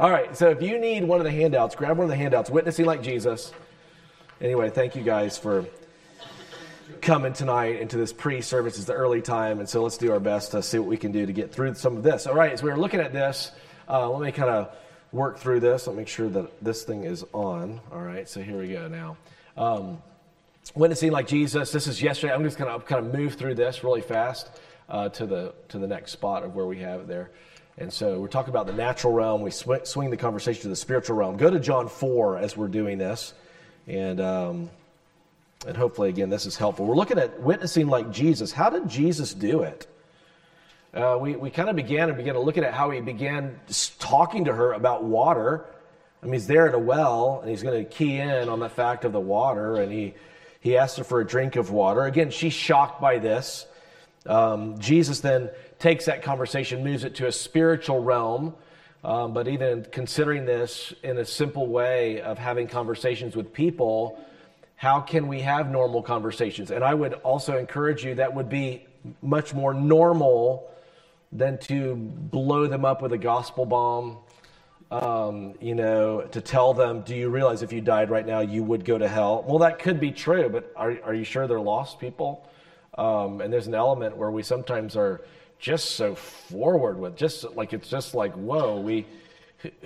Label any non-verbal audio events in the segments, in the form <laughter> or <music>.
All right, so if you need one of the handouts, grab one of the handouts, Witnessing Like Jesus. Anyway, thank you guys for coming tonight into this pre service. It's the early time, and so let's do our best to see what we can do to get through some of this. All right, as we are looking at this, uh, let me kind of work through this. Let me make sure that this thing is on. All right, so here we go now. Um, witnessing like Jesus. This is yesterday. I'm just going to kind of move through this really fast uh, to the to the next spot of where we have it there. And so we're talking about the natural realm. We sw- swing the conversation to the spiritual realm. Go to John 4 as we're doing this. And, um, and hopefully, again, this is helpful. We're looking at witnessing like Jesus. How did Jesus do it? Uh, we we kind of began and began to look at how he began talking to her about water. I mean, he's there at a well, and he's going to key in on the fact of the water, and he, he asked her for a drink of water. Again, she's shocked by this. Um, Jesus then takes that conversation, moves it to a spiritual realm. Um, but even considering this in a simple way of having conversations with people, how can we have normal conversations? And I would also encourage you that would be much more normal than to blow them up with a gospel bomb. Um, you know, to tell them, do you realize if you died right now, you would go to hell? Well, that could be true, but are, are you sure they're lost people? Um, and there's an element where we sometimes are just so forward with just like it's just like whoa we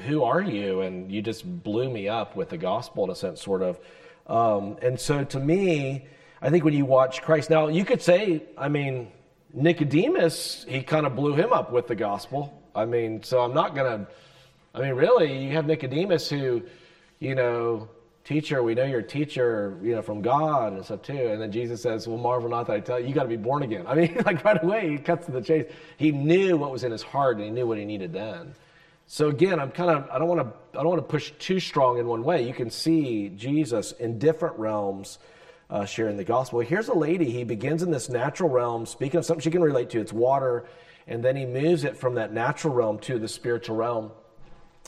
who are you? And you just blew me up with the gospel in a sense sort of. Um, and so to me i think when you watch christ now you could say i mean nicodemus he kind of blew him up with the gospel. I mean so i'm not gonna i mean really you have nicodemus who you know teacher, we know you're a teacher, you know, from God and stuff too. And then Jesus says, well, marvel not that I tell you, you got to be born again. <laughs> I mean, like right away, he cuts to the chase. He knew what was in his heart and he knew what he needed then. So again, I'm kind of, I don't want to, I don't want to push too strong in one way. You can see Jesus in different realms uh, sharing the gospel. Here's a lady, he begins in this natural realm, speaking of something she can relate to, it's water. And then he moves it from that natural realm to the spiritual realm.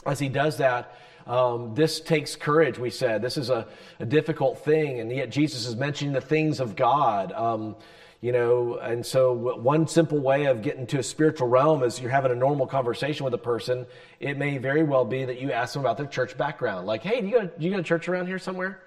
As he does that, um, this takes courage, we said. This is a, a, difficult thing, and yet Jesus is mentioning the things of God. Um, you know, and so one simple way of getting to a spiritual realm is you're having a normal conversation with a person. It may very well be that you ask them about their church background. Like, hey, do you go, do you go to church around here somewhere?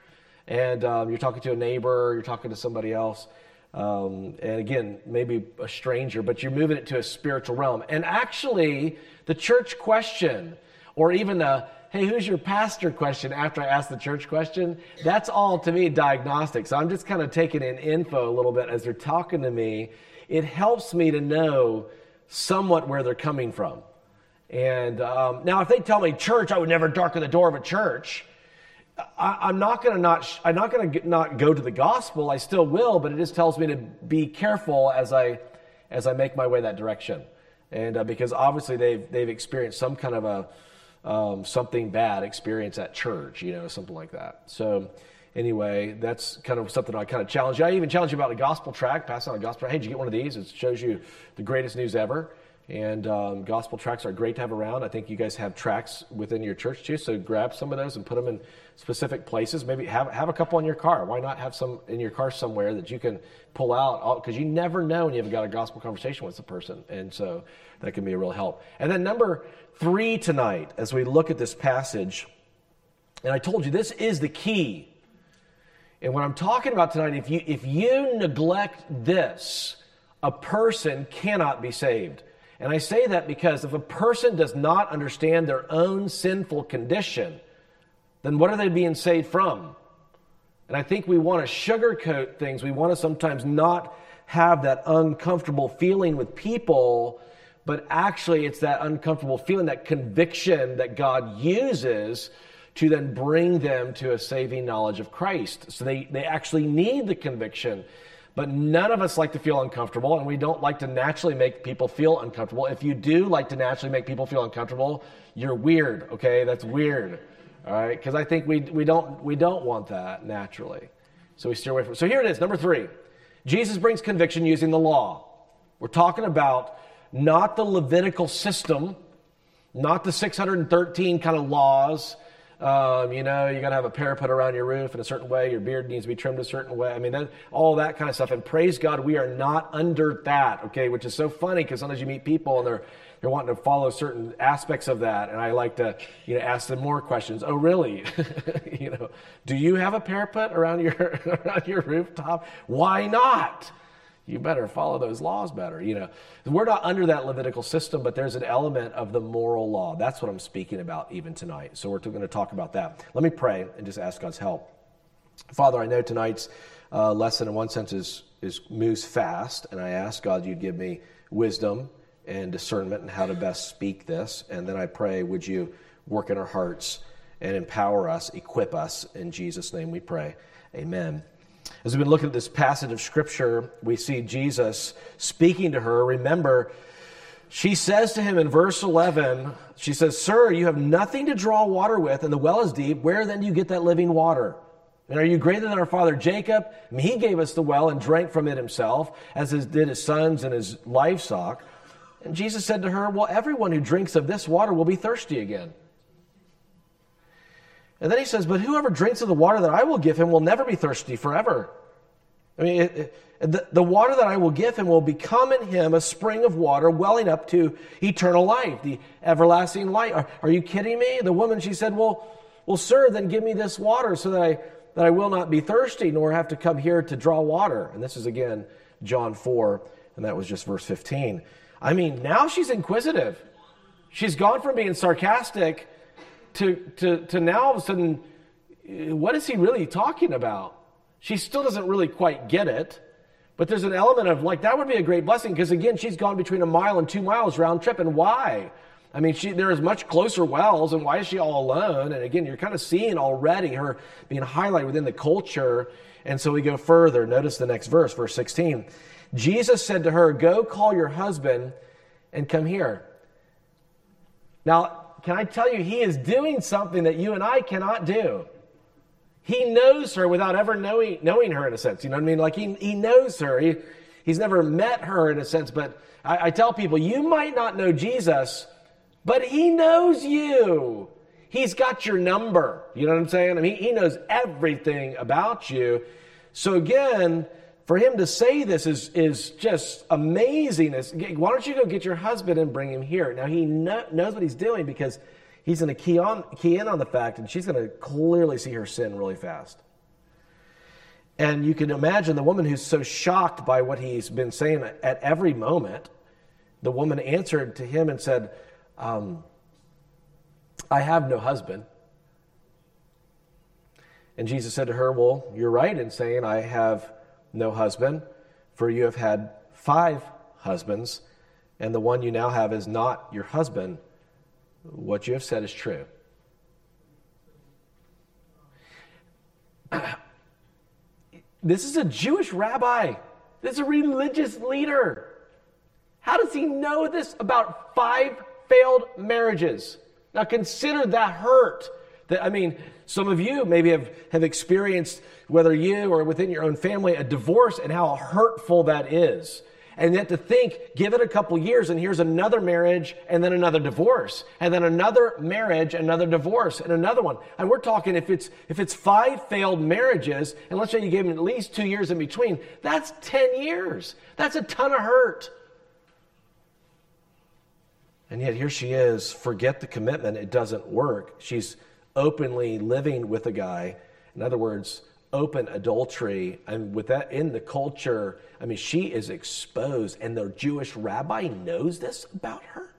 And um, you're talking to a neighbor, you're talking to somebody else. Um, and again, maybe a stranger, but you're moving it to a spiritual realm. And actually, the church question, or even the hey, who's your pastor question after I ask the church question, that's all to me diagnostic. So I'm just kind of taking in info a little bit as they're talking to me. It helps me to know somewhat where they're coming from. And um, now, if they tell me church, I would never darken the door of a church. I, am not going to not. I'm not going to not go to the gospel. I still will, but it just tells me to be careful as I as I make my way that direction. And uh, because obviously they've they've experienced some kind of a um, something bad experience at church, you know, something like that. So, anyway, that's kind of something I kind of challenge you. I even challenge you about a gospel track, pass on a gospel track. Hey, did you get one of these? It shows you the greatest news ever. And um, gospel tracks are great to have around. I think you guys have tracks within your church too, so grab some of those and put them in specific places. Maybe have, have a couple in your car. Why not have some in your car somewhere that you can pull out? Because you never know when you've got a gospel conversation with the person. And so that can be a real help. And then number three tonight, as we look at this passage, and I told you this is the key. And what I'm talking about tonight, if you, if you neglect this, a person cannot be saved. And I say that because if a person does not understand their own sinful condition, then what are they being saved from? And I think we want to sugarcoat things. We want to sometimes not have that uncomfortable feeling with people, but actually it's that uncomfortable feeling, that conviction that God uses to then bring them to a saving knowledge of Christ. So they, they actually need the conviction. But none of us like to feel uncomfortable, and we don't like to naturally make people feel uncomfortable. If you do like to naturally make people feel uncomfortable, you're weird, okay? That's weird. All right? Because I think we, we, don't, we don't want that naturally. So we steer away from it. So here it is, number three. Jesus brings conviction using the law. We're talking about not the Levitical system, not the 613 kind of laws Um, you know, you got to have a parapet around your roof in a certain way. Your beard needs to be trimmed a certain way. I mean, that, all that kind of stuff. And praise God, we are not under that, okay, which is so funny because sometimes you meet people and they're, they're wanting to follow certain aspects of that. And I like to, you know, ask them more questions. Oh, really? <laughs> you know, do you have a parapet around your, <laughs> around your rooftop? Why not? You better follow those laws better. You know, we're not under that Levitical system, but there's an element of the moral law. That's what I'm speaking about even tonight. So we're going to talk about that. Let me pray and just ask God's help. Father, I know tonight's uh, lesson, in one sense, is is moves fast, and I ask God you'd give me wisdom and discernment and how to best speak this. And then I pray, would you work in our hearts and empower us, equip us. In Jesus' name we pray. Amen. As we've been looking at this passage of Scripture, we see Jesus speaking to her. Remember, she says to him in verse 11, she says, Sir, you have nothing to draw water with, and the well is deep. Where then do you get that living water? And are you greater than our father Jacob? I mean, he gave us the well and drank from it himself, as did his sons and his livestock. And Jesus said to her, Well, everyone who drinks of this water will be thirsty again. And then he says, But whoever drinks of the water that I will give him will never be thirsty forever. I mean, it, it, the, the water that I will give him will become in him a spring of water welling up to eternal life, the everlasting life. Are, are you kidding me? The woman, she said, Well, well, sir, then give me this water so that I, that I will not be thirsty nor have to come here to draw water. And this is again John 4, and that was just verse 15. I mean, now she's inquisitive. She's gone from being sarcastic to, to, to now all of a sudden, eh, what is he really talking about? She still doesn't really quite get it. But there's an element of like, that would be a great blessing because again, she's gone between a mile and two miles round trip. And why? I mean, she, there is much closer wells, and why is she all alone? And again, you're kind of seeing already her being highlighted within the culture. And so we go further. Notice the next verse, verse 16. Jesus said to her, Go call your husband and come here. Now, can I tell you, he is doing something that you and I cannot do. He knows her without ever knowing, knowing her in a sense. You know what I mean? Like he, he knows her. He, he's never met her in a sense. But I, I tell people, you might not know Jesus, but he knows you. He's got your number. You know what I'm saying? I mean, he knows everything about you. So again, for him to say this is, is just amazing. Why don't you go get your husband and bring him here? Now, he knows what he's doing because he's going to key, on, key in on the fact, and she's going to clearly see her sin really fast. And you can imagine the woman who's so shocked by what he's been saying at every moment. The woman answered to him and said, um, I have no husband. And Jesus said to her, Well, you're right in saying, I have no husband, for you have had five husbands, and the one you now have is not your husband. What you have said is true. <clears throat> This is a Jewish rabbi. This is a religious leader. How does he know this about five failed marriages? Now consider that hurt. That I mean, some of you maybe have, have experienced, whether you or within your own family, a divorce and how hurtful that is. And yet to think, give it a couple years and here's another marriage and then another divorce and then another marriage, another divorce and another one. And we're talking if it's, if it's five failed marriages and let's say you gave them at least two years in between, that's 10 years. That's a ton of hurt. And yet here she is, forget the commitment. It doesn't work. She's openly living with a guy. In other words, open adultery. And with that in the culture, I mean, she is exposed, and the Jewish rabbi knows this about her.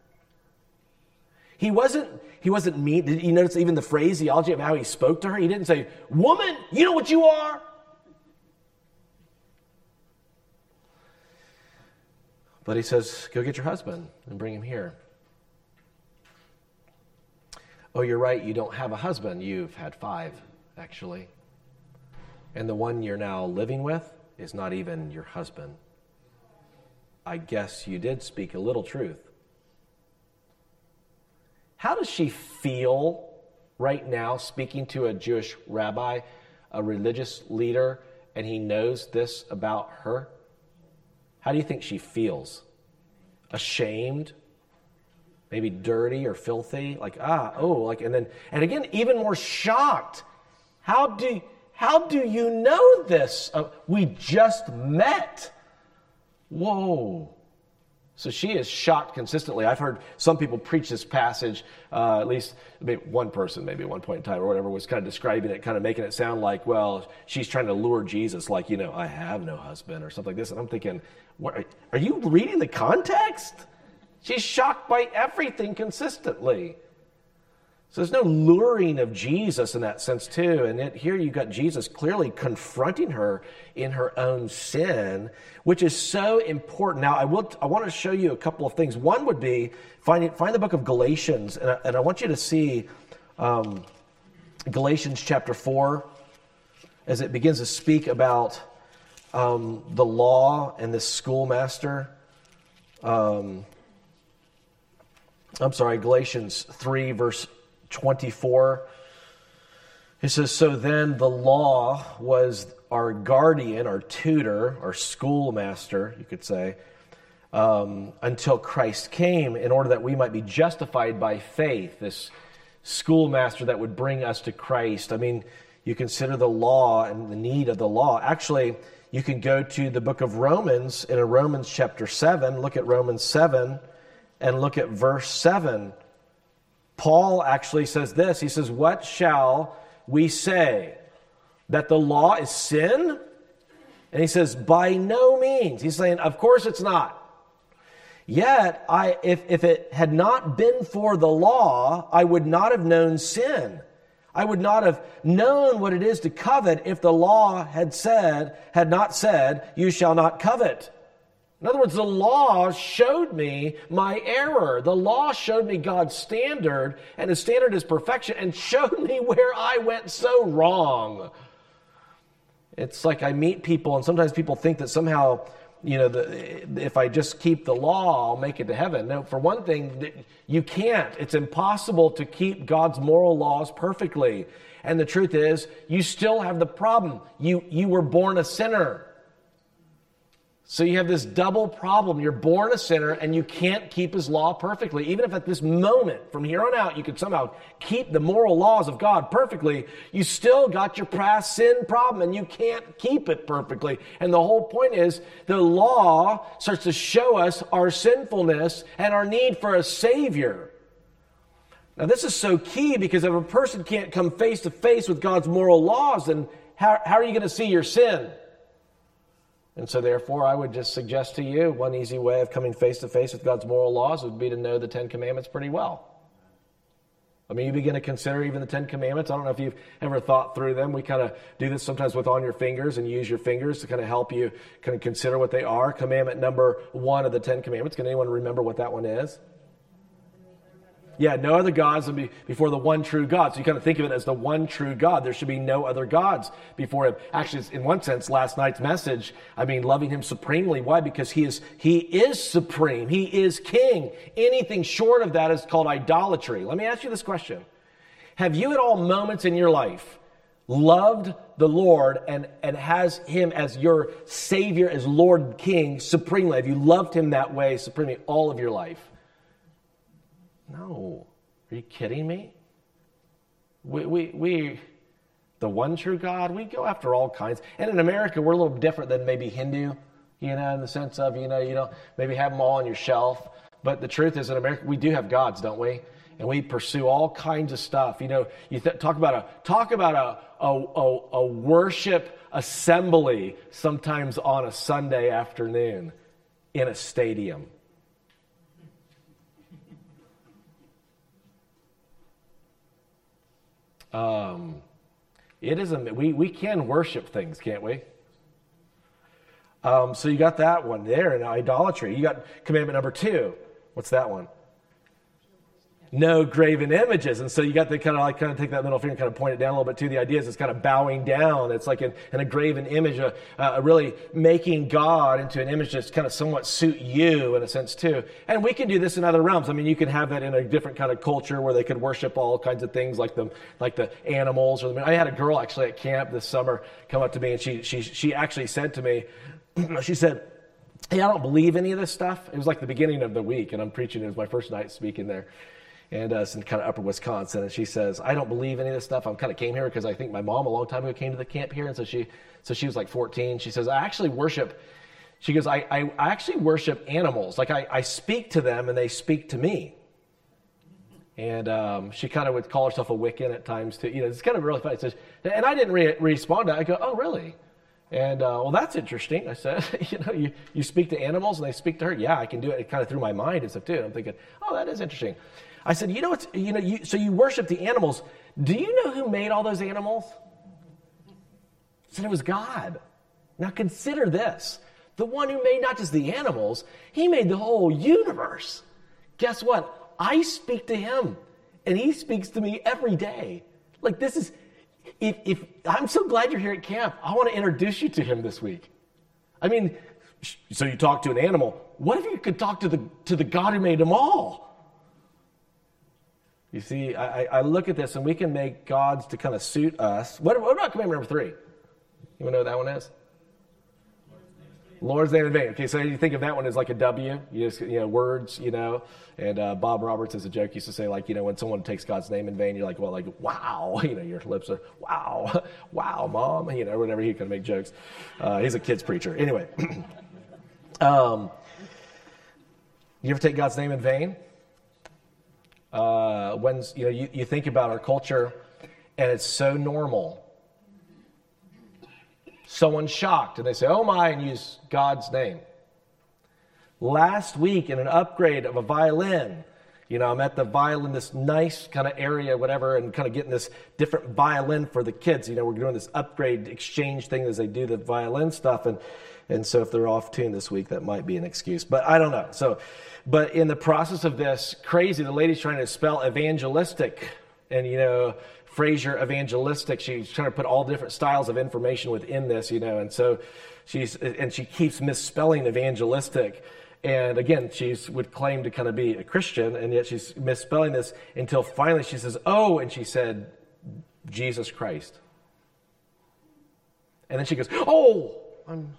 He wasn't, he wasn't mean. Did you notice even the phraseology of how he spoke to her? He didn't say, Woman, you know what you are? But he says, Go get your husband and bring him here. Oh, you're right, you don't have a husband. You've had five, actually. And the one you're now living with is not even your husband. I guess you did speak a little truth. How does she feel right now speaking to a Jewish rabbi, a religious leader, and he knows this about her? How do you think she feels? Ashamed? Maybe dirty or filthy. Like, ah, oh, like, and then, and again, even more shocked. How do, how do you know this? Uh, we just met. Whoa. So she is shocked consistently. I've heard some people preach this passage, uh, at least one person, maybe at one point in time or whatever, was kind of describing it, kind of making it sound like, well, she's trying to lure Jesus, like, you know, I have no husband or something like this. And I'm thinking, what, are you reading the context? She's shocked by everything consistently. So there's no luring of Jesus in that sense, too. And here you've got Jesus clearly confronting her in her own sin, which is so important. Now, I, will, I want to show you a couple of things. One would be find, find the book of Galatians, and I, and I want you to see um, Galatians chapter 4 as it begins to speak about um, the law and this schoolmaster. Um, I'm sorry, Galatians 3, verse 24. He says, So then the law was our guardian, our tutor, our schoolmaster, you could say, um, until Christ came in order that we might be justified by faith. This schoolmaster that would bring us to Christ. I mean, you consider the law and the need of the law. Actually, you can go to the book of Romans in Romans chapter 7, look at Romans 7, and look at verse 7. Paul actually says this He says, What shall we say? That the law is sin? And he says, By no means. He's saying, Of course it's not. Yet, I, if, if it had not been for the law, I would not have known sin. I would not have known what it is to covet if the law had said, had not said, You shall not covet. In other words, the law showed me my error. The law showed me God's standard, and his standard is perfection, and <laughs> showed me where I went so wrong. It's like I meet people, and sometimes people think that somehow, you know, the, if I just keep the law, I'll make it to heaven. No, for one thing, you can't. It's impossible to keep God's moral laws perfectly. And the truth is, you still have the problem. You, you were born a sinner. So you have this double problem. You're born a sinner and you can't keep his law perfectly. Even if at this moment, from here on out, you could somehow keep the moral laws of God perfectly, you still got your past sin problem and you can't keep it perfectly. And the whole point is the law starts to show us our sinfulness and our need for a Savior. Now, this is so key because if a person can't come face to face with God's moral laws, then how, how are you going to see your sin? And so, therefore, I would just suggest to you one easy way of coming face to face with God's moral laws would be to know the Ten Commandments pretty well. I mean, you begin to consider even the Ten Commandments. I don't know if you've ever thought through them. We kind of do this sometimes with on your fingers and use your fingers to kind of help you kind of consider what they are. Commandment number one of the Ten Commandments. Can anyone remember what that one is? Yeah, no other gods before the one true God. So you kind of think of it as the one true God. There should be no other gods before him. Actually, in one sense, last night's message, I mean, loving him supremely. Why? Because he is, he is supreme. He is king. Anything short of that is called idolatry. Let me ask you this question. Have you at all moments in your life loved the Lord and, and has him as your Savior, as Lord King supremely? Have you loved him that way supremely all of your life? No. Are you kidding me? We, we, we, the one true God, we go after all kinds. And in America, we're a little different than maybe Hindu, you know, in the sense of, you know, you don't maybe have them all on your shelf. But the truth is, in America, we do have gods, don't we? And we pursue all kinds of stuff. You know, you th- talk about a talk about a, a, a, a worship assembly sometimes on a Sunday afternoon in a stadium. Um, it is a, we, we can worship things, can't we? Um, so you got that one there in idolatry. You got commandment number two. What's that one? No graven images. And so you got to kind of like kind of take that middle finger and kind of point it down a little bit too. The idea is it's kind of bowing down. It's like an, an a graven image, a, a really making God into an image that's kind of somewhat suit you in a sense too. And we can do this in other realms. I mean, you can have that in a different kind of culture where they could worship all kinds of things like the like the animals. Or the, I had a girl actually at camp this summer come up to me and she she she actually said to me, <clears throat> she said hey, I don't believe any of this stuff. It was like the beginning of the week, and I'm preaching. It was my first night speaking there. And uh, it's in kind of upper Wisconsin. And she says, I don't believe any of this stuff. I kind of came here because I think my mom a long time ago came to the camp here. And so she, so she was like 14. She says, I actually worship, she goes, I, I, I actually worship animals. Like I, I speak to them and they speak to me. And um, she kind of would call herself a Wiccan at times too. You know, it's kind of really funny. Says, and I didn't re- respond to that. I go, oh, really? And uh, well, that's interesting. I said, <laughs> you know, you, you speak to animals and they speak to her. Yeah, I can do it kind of through my mind and stuff too. I'm thinking, oh, that is interesting. I said, you know, you know, you, so you worship the animals. Do you know who made all those animals? I said it was God. Now consider this. The one who made not just the animals, he made the whole universe. Guess what? I speak to him and he speaks to me every day. Like this is, if, if I'm so glad you're here at camp, I want to introduce you to him this week. I mean, so you talk to an animal. What if you could talk to the to the God who made them all? You see, I, I look at this and we can make gods to kind of suit us. What, what about commandment number three? You know what that one is? Lord's name in vain. Okay, so you think of that one as like a W, you just, you know, words, you know. And uh, Bob Roberts, as a joke, used to say, like, you know, when someone takes God's name in vain, you're like, well, like, wow, <laughs> you know, your lips are, wow, <laughs> wow, mom, you know, whatever. He can make jokes. Uh, he's a kids preacher. Anyway, <clears throat> um, you ever take God's name in vain? Uh, when you know you, you think about our culture, and it's so normal someone's shocked and they say, oh my, and use God's name. Last week, in an upgrade of a violin, you know, I'm at the violin, this nice kind of area, whatever, and kind of getting this different violin for the kids. You know, we're doing this upgrade exchange thing as they do the violin stuff. And, and so if they're off tune this week, that might be an excuse. But I don't know. So, but in the process of this, crazy, the lady's trying to spell evangelistic. And, you know, Fraser evangelistic. She's trying to put all different styles of information within this, you know, and so she's and she keeps misspelling evangelistic. And again, she would claim to kind of be a Christian, and yet she's misspelling this until finally she says, "Oh," and she said, "Jesus Christ." And then she goes, "Oh, I'm."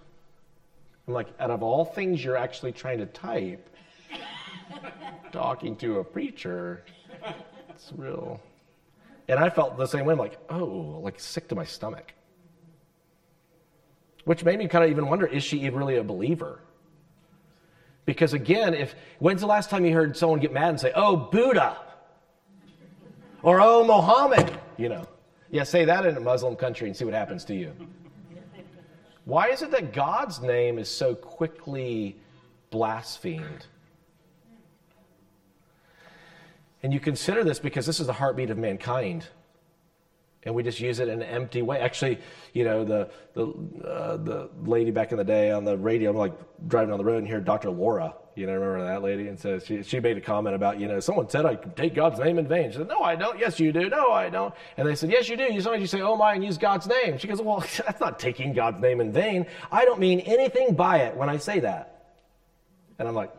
I'm like, out of all things you're actually trying to type, talking to a preacher, it's real. And I felt the same way. I'm like, oh, like sick to my stomach. Which made me kind of even wonder is she really a believer? Because again, if when's the last time you heard someone get mad and say, oh, Buddha? Or oh, Mohammed? You know. Yeah, say that in a Muslim country and see what happens to you. Why is it that God's name is so quickly blasphemed? And you consider this because this is the heartbeat of mankind. And we just use it in an empty way. Actually, you know, the, the, uh, the lady back in the day on the radio, I'm like driving on the road and hear Dr. Laura, you know, remember that lady? And says she, she made a comment about, you know, someone said I take God's name in vain. She said, No, I don't. Yes, you do. No, I don't. And they said, Yes, you do. You sometimes you say, Oh my, and use God's name. She goes, Well, <laughs> that's not taking God's name in vain. I don't mean anything by it when I say that. And I'm like,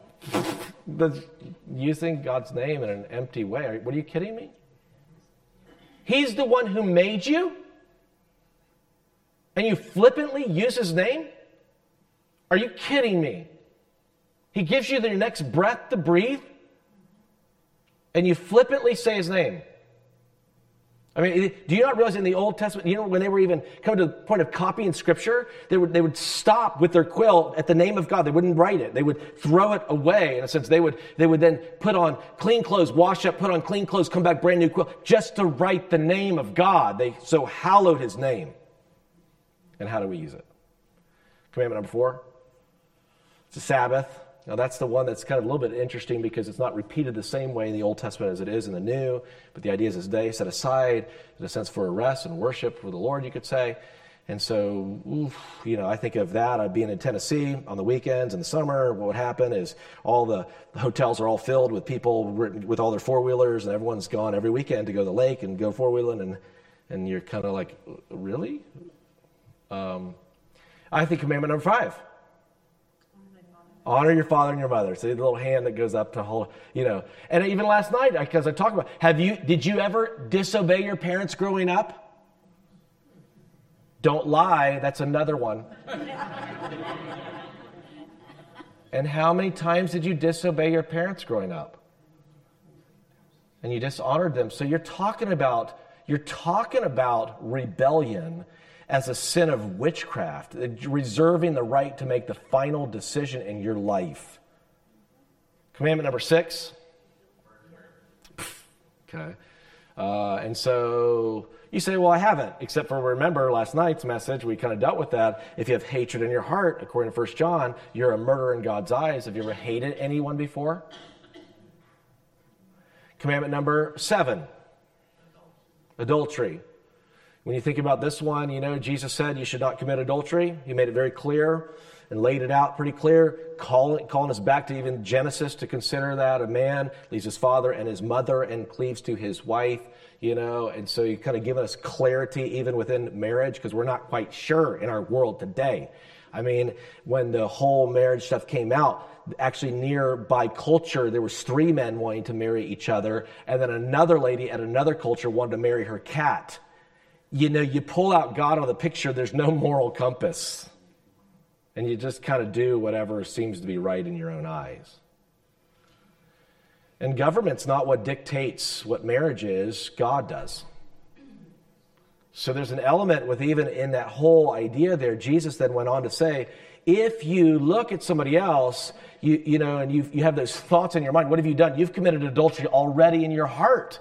using God's name in an empty way. What are you kidding me? He's the one who made you, and you flippantly use his name? Are you kidding me? He gives you the next breath to breathe, and you flippantly say his name. I mean, do you not realize in the Old Testament, you know, when they were even coming to the point of copying scripture, they would, they would stop with their quill at the name of God. They wouldn't write it. They would throw it away. In a sense, they would, they would then put on clean clothes, wash up, put on clean clothes, come back brand new quill, just to write the name of God. They so hallowed his name. And how do we use it? Commandment number four. It's a Sabbath. Now, that's the one that's kind of a little bit interesting because it's not repeated the same way in the Old Testament as it is in the New. But the idea is this day set aside, in a sense, for a rest and worship for the Lord, you could say. And so, oof, you know, I think of that. I'd being in Tennessee on the weekends in the summer. What would happen is all the, the hotels are all filled with people with all their four wheelers, and everyone's gone every weekend to go to the lake and go four wheeling, and and you're kind of like, really? Um, I think commandment number five Honor your father and your mother. See the little hand that goes up to hold, you know. And even last night, because I talked about, have you, did you ever disobey your parents growing up? Don't lie. That's another one. <laughs> And how many times did you disobey your parents growing up? And you dishonored them. So you're talking about you're talking about rebellion as a sin of witchcraft, reserving the right to make the final decision in your life. Commandment number six. Okay. Uh, and so you say, well, I haven't, except for remember last night's message, we kind of dealt with that. If you have hatred in your heart, according to 1 John, you're a murderer in God's eyes. Have you ever hated anyone before? Commandment number seven adultery. When you think about this one, you know, Jesus said you should not commit adultery. He made it very clear and laid it out pretty clear, calling, calling us back to even Genesis to consider that a man leaves his father and his mother and cleaves to his wife you know, and so you kind of given us clarity even within marriage because we're not quite sure in our world today. I mean, when the whole marriage stuff came out, actually nearby culture, there was three men wanting to marry each other, and then another lady at another culture wanted to marry her cat. You know, you pull out God out of the picture, there's no moral compass. And you just kind of do whatever seems to be right in your own eyes. And government's not what dictates what marriage is, God does. So there's an element with even in that whole idea there. Jesus then went on to say, if you look at somebody else, you, you know, and you you have those thoughts in your mind, what have you done? You've committed adultery already in your heart.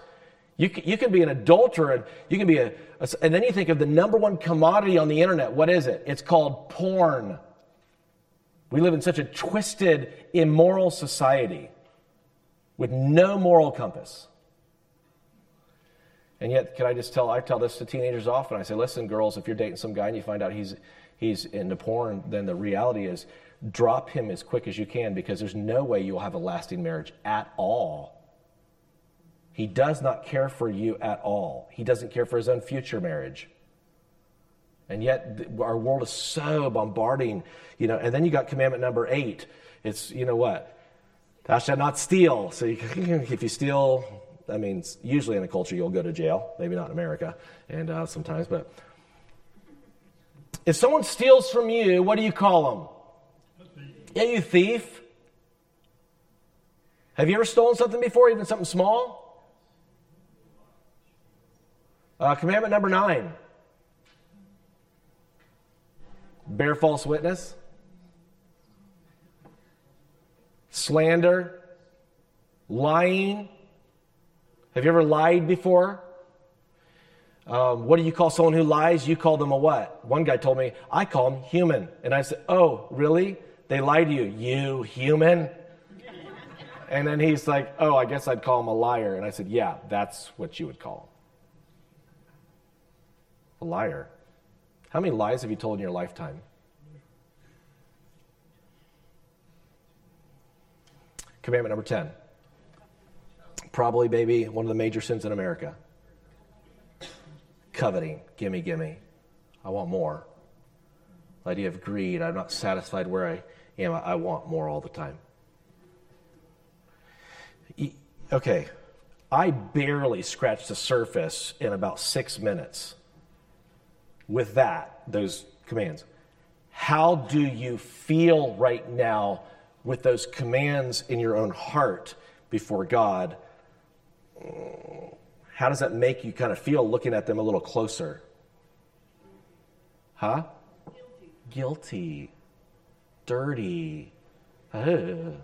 You can, you can be an adulterer, and you can be a, a, and then you think of the number one commodity on the internet. What is it? It's called porn. We live in such a twisted, immoral society with no moral compass. And yet, can I just tell, I tell this to teenagers often. I say, listen, girls, if you're dating some guy and you find out he's, he's into porn, then the reality is drop him as quick as you can because there's no way you'll have a lasting marriage at all. He does not care for you at all. He doesn't care for his own future marriage. And yet, our world is so bombarding, you know. And then you got commandment number eight. It's, you know what? Thou shalt not steal. So you, <laughs> if you steal, I mean, usually in a culture you'll go to jail. Maybe not in America, and uh, sometimes, but if someone steals from you, what do you call them? Yeah, you thief. Have you ever stolen something before, even something small? Uh, commandment number nine bear false witness slander, lying. Have you ever lied before? Um, what do you call someone who lies? You call them a what? One guy told me, I call them human. And I said, Oh, really? They lie to you. You human? and then he's like, Oh, I guess I'd call him a liar. And I said, Yeah, that's what you would call him. A liar. How many lies have you told in your lifetime? Commandment number 10. Probably, baby, one of the major sins in America. Coveting. Gimme, gimme. I want more. The idea of greed. I'm not satisfied where I am. I want more all the time. Okay. I barely scratched the surface in about six minutes with that, those commands. How do you feel right now with those commands in your own heart before God, how does that make you kind of feel looking at them a little closer? Huh? Guilty. Guilty. Dirty. Ugh.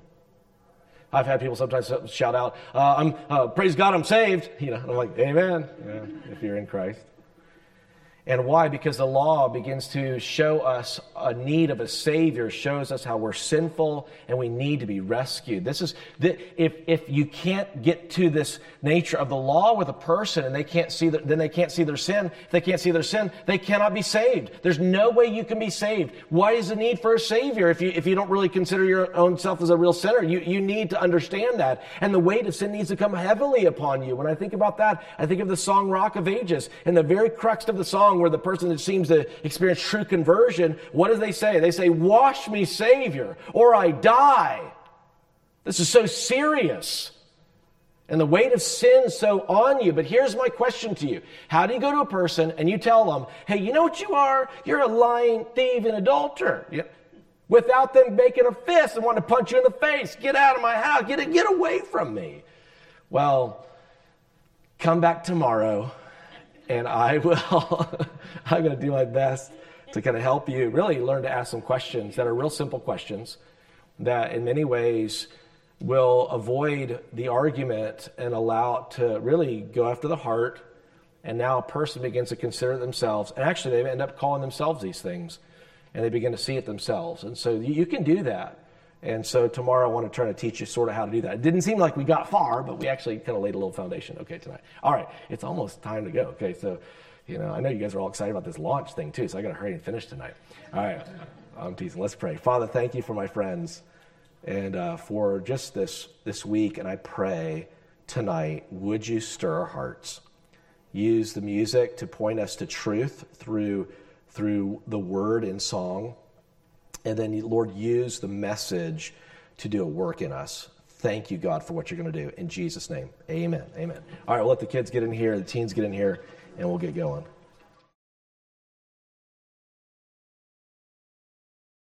I've had people sometimes shout out, uh, "I'm uh, praise God, I'm saved." You know, I'm like, "Amen." Yeah, if you're in Christ. And why? Because the law begins to show us a need of a Savior, shows us how we're sinful and we need to be rescued. This is, if, if you can't get to this nature of the law with a person and they can't see, the, then they can't see their sin. If they can't see their sin, they cannot be saved. There's no way you can be saved. Why is the need for a Savior if you, if you don't really consider your own self as a real sinner? You, you need to understand that. And the weight of sin needs to come heavily upon you. When I think about that, I think of the song Rock of Ages. And the very crux of the song where the person that seems to experience true conversion, what do they say? They say, Wash me, Savior, or I die. This is so serious. And the weight of sin so on you. But here's my question to you. How do you go to a person and you tell them, hey, you know what you are? You're a lying thief and adulterer. Yep. without them making a fist and wanting to punch you in the face. Get out of my house. Get, get away from me. Well, come back tomorrow and I will, <laughs> I'm going to do my best to kind of help you really learn to ask some questions that are real simple questions that in many ways will avoid the argument and allow to really go after the heart. And now a person begins to consider themselves, and actually they end up calling themselves these things, and they begin to see it themselves. And so you can do that. And so tomorrow I want to try to teach you sort of how to do that. It didn't seem like we got far, but we actually kind of laid a little foundation, okay, tonight. All right, it's almost time to go, okay? So, you know, I know you guys are all excited about this launch thing too, so I got to hurry and finish tonight. All right, I'm teasing. Let's pray. Father, thank you for my friends and uh, for just this, this week, and I pray tonight, would you stir our hearts? Use the music to point us to truth through, through the word and song and then, Lord, use the message to do a work in us. Thank you, God, for what you're going to do. In Jesus' name, amen. Amen. All right, we'll let the kids get in here, the teens get in here, and we'll get going.